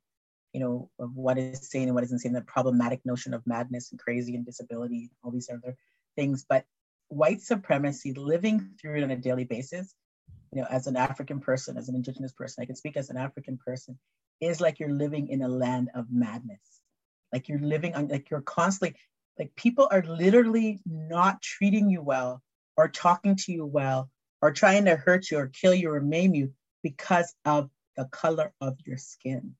B: you know, of what is sane and what isn't sane, the problematic notion of madness and crazy and disability, all these other things. But white supremacy, living through it on a daily basis, you know, as an African person, as an indigenous person, I can speak as an African person, is like you're living in a land of madness. Like you're living on, like you're constantly, like people are literally not treating you well or talking to you well or trying to hurt you or kill you or maim you because of the color of your skin.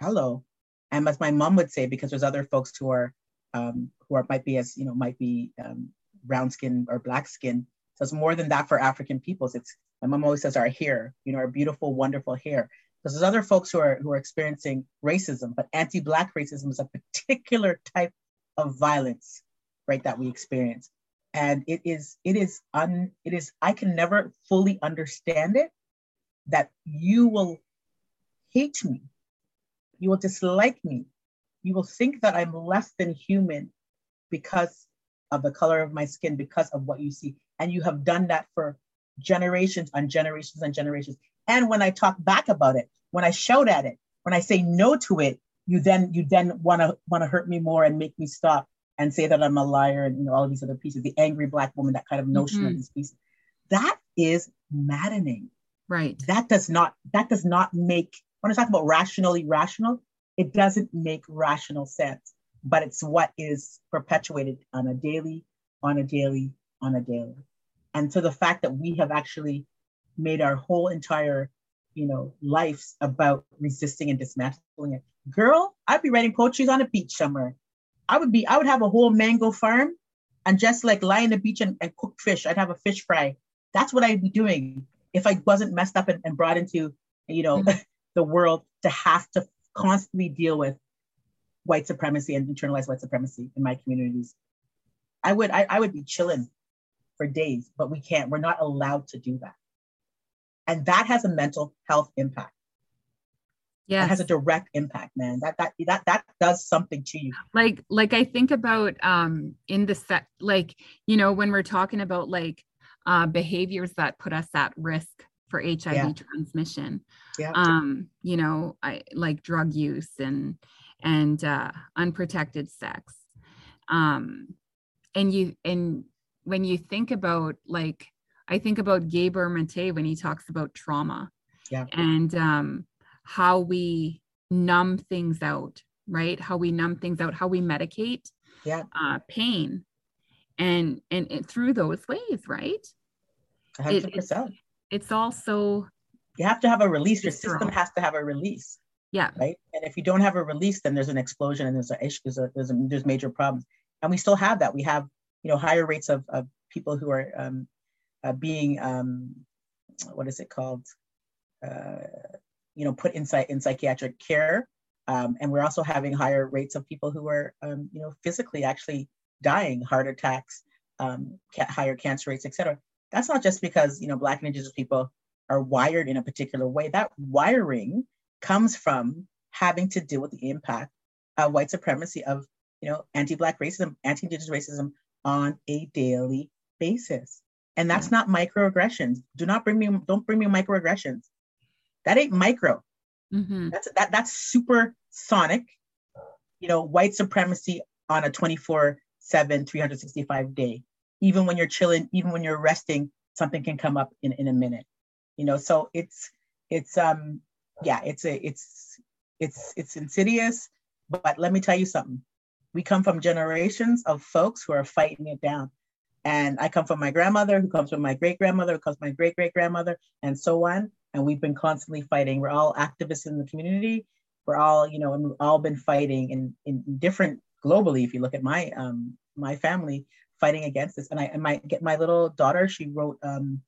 B: Hello. And as my mom would say, because there's other folks who are um, who are might be as you know might be um, brown skin or black skin. So it's more than that for African peoples. It's my mom always says our hair, you know, our beautiful, wonderful hair. Because there's other folks who are who are experiencing racism, but anti-black racism is a particular type of violence, right, that we experience. And it is, it is un, it is, I can never fully understand it that you will hate me, you will dislike me, you will think that I'm less than human because of the color of my skin, because of what you see. And you have done that for generations and generations and generations. And when I talk back about it, when I shout at it, when I say no to it, you then you then want to want to hurt me more and make me stop and say that I'm a liar and you know all of these other pieces, the angry black woman, that kind of notion mm-hmm. of these pieces. That is maddening.
C: Right.
B: That does not that does not make when I talk about rationally rational, it doesn't make rational sense, but it's what is perpetuated on a daily, on a daily, on a daily. And so the fact that we have actually made our whole entire, you know, lives about resisting and dismantling it. Girl, I'd be writing poetry on a beach somewhere. I would be, I would have a whole mango farm and just like lie on the beach and, and cook fish. I'd have a fish fry. That's what I'd be doing if I wasn't messed up and, and brought into, you know, mm-hmm. The world to have to constantly deal with white supremacy and internalized white supremacy in my communities. I would I, I would be chilling for days, but we can't. We're not allowed to do that. And that has a mental health impact. Yeah. It has a direct impact, man. That that that that does something to you.
C: Like like I think about um in the set like, you know, when we're talking about like uh behaviors that put us at risk for HIV yeah. transmission. Yeah. Um, you know, I like drug use and and uh, unprotected sex. Um, and you and when you think about like I think about Gabor Mate when he talks about trauma.
B: Yeah.
C: And um, how we numb things out, right? How we numb things out, how we medicate
B: yeah.
C: uh, pain and, and and through those ways, right?
B: 100%. It, it's,
C: also
B: you have to have a release. Your system has to have a release.
C: Yeah.
B: Right. And if you don't have a release, then there's an explosion and there's a issue. There's a, there's, a, there's major problems. And we still have that. We have you know higher rates of, of people who are um, uh, being um, what is it called? Uh, you know, put inside in psychiatric care. Um, and we're also having higher rates of people who are, um, you know, physically actually dying, heart attacks, um, higher cancer rates, et cetera. That's not just because, you know, Black and Indigenous people are wired in a particular way. That wiring comes from having to deal with the impact of white supremacy, of, you know, anti-Black racism, anti-Indigenous racism on a daily basis. And that's not microaggressions. Do not bring me, don't bring me microaggressions. That ain't micro. Mm-hmm. That's that that's super sonic, you know, white supremacy on a 24 7, 365 day. Even when you're chilling, even when you're resting, something can come up in, in a minute. You know, so it's it's um yeah, it's a it's it's it's insidious, but let me tell you something. We come from generations of folks who are fighting it down. And I come from my grandmother, who comes from my great grandmother, who comes from my great great grandmother, and so on and we've been constantly fighting. We're all activists in the community. We're all, you know, and we've all been fighting in, in different globally. If you look at my um, my family fighting against this, and I and my get my little daughter, she wrote, um,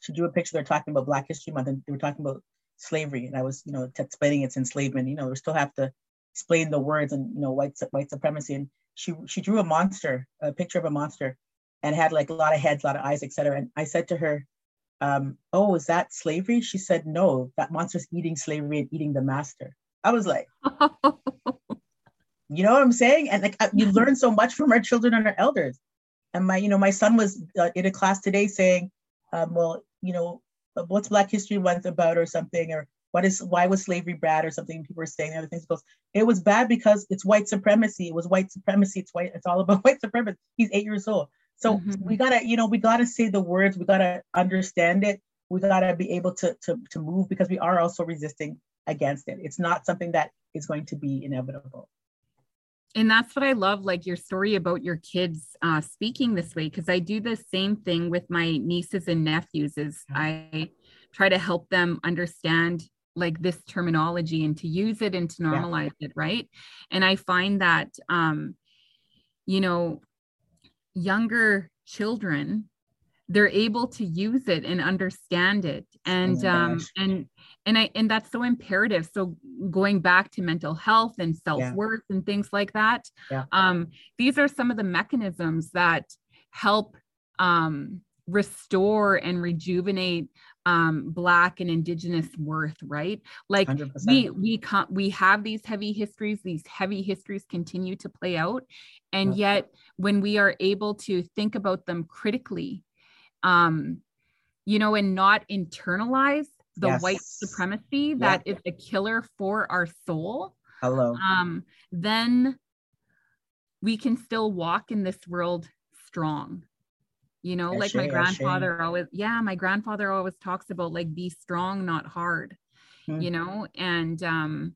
B: she drew a picture. They're talking about Black History Month, and they were talking about slavery, and I was, you know, explaining its enslavement. You know, we still have to explain the words and you know white white supremacy. And she she drew a monster, a picture of a monster, and had like a lot of heads, a lot of eyes, etc. And I said to her, um, oh, is that slavery? She said, no, that monster's eating slavery and eating the master. I was like, you know what I'm saying? And like, you learn so much from our children and our elders. And my, you know, my son was uh, in a class today saying, um, well, you know, what's Black History Month about or something, or what is, why was slavery bad or something? People were saying other things. He goes, it was bad because it's white supremacy. It was white supremacy. It's white. It's all about white supremacy. He's eight years old. So mm-hmm. we gotta, you know, we gotta say the words, we gotta understand it. we got to be able to, to, to move because we are also resisting against it. It's not something that is going to be inevitable.
C: And that's what I love, like your story about your kids uh, speaking this way, because I do the same thing with my nieces and nephews. Is I try to help them understand like this terminology and to use it and to normalize yeah. it, right? And I find that, um, you know, younger children they're able to use it and understand it and oh um and and i and that's so imperative so going back to mental health and self-worth yeah. and things like that yeah. um these are some of the mechanisms that help um restore and rejuvenate um black and indigenous worth right like 100%. we we can't we have these heavy histories these heavy histories continue to play out and yet when we are able to think about them critically um, you know, and not internalize the yes. white supremacy that yeah. is a killer for our soul.
B: Hello.
C: Um, then we can still walk in this world strong. You know, like my grandfather always, yeah, my grandfather always talks about like be strong, not hard, mm-hmm. you know, and um,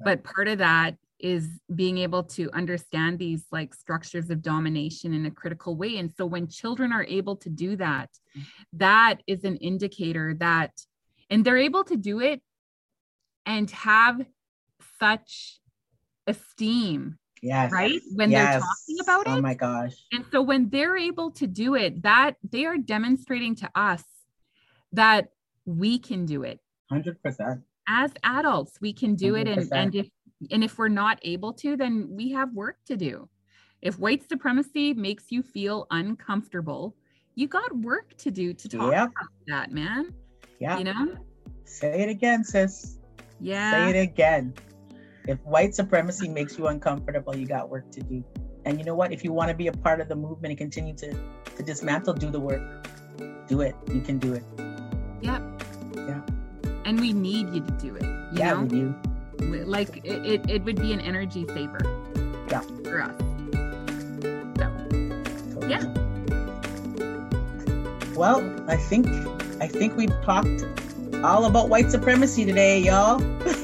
C: but part of that is being able to understand these like structures of domination in a critical way. And so when children are able to do that that is an indicator that and they're able to do it and have such esteem
B: yes.
C: right? When yes. they're talking about
B: oh
C: it.
B: oh my gosh.
C: And so when they're able to do it that they are demonstrating to us that we can do it.
B: 100%
C: as adults we can do 100%. it and, and if and if we're not able to, then we have work to do. If white supremacy makes you feel uncomfortable, you got work to do to talk about that, man.
B: Yeah.
C: You know?
B: Say it again, sis.
C: Yeah.
B: Say it again. If white supremacy makes you uncomfortable, you got work to do. And you know what? If you want to be a part of the movement and continue to, to dismantle, do the work. Do it. You can do it.
C: Yep.
B: Yeah.
C: And we need you to do it. You
B: yeah,
C: know?
B: we do
C: like it, it, it would be an energy saver.
B: Yeah.
C: For us. So yeah.
B: Well i think i think we've talked all about white supremacy today y'all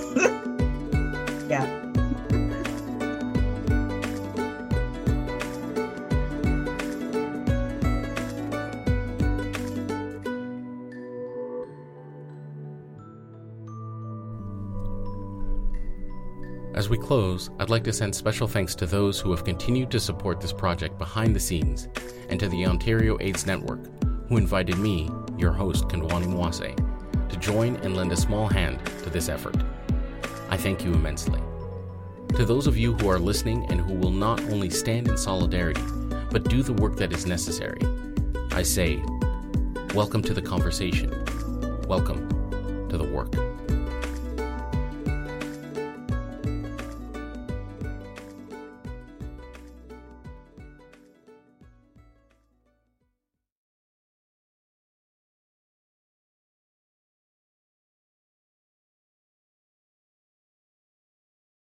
A: we close, I'd like to send special thanks to those who have continued to support this project behind the scenes, and to the Ontario AIDS Network, who invited me, your host, Kandwani Mwase, to join and lend a small hand to this effort. I thank you immensely. To those of you who are listening and who will not only stand in solidarity, but do the work that is necessary, I say, welcome to the conversation. Welcome to the work.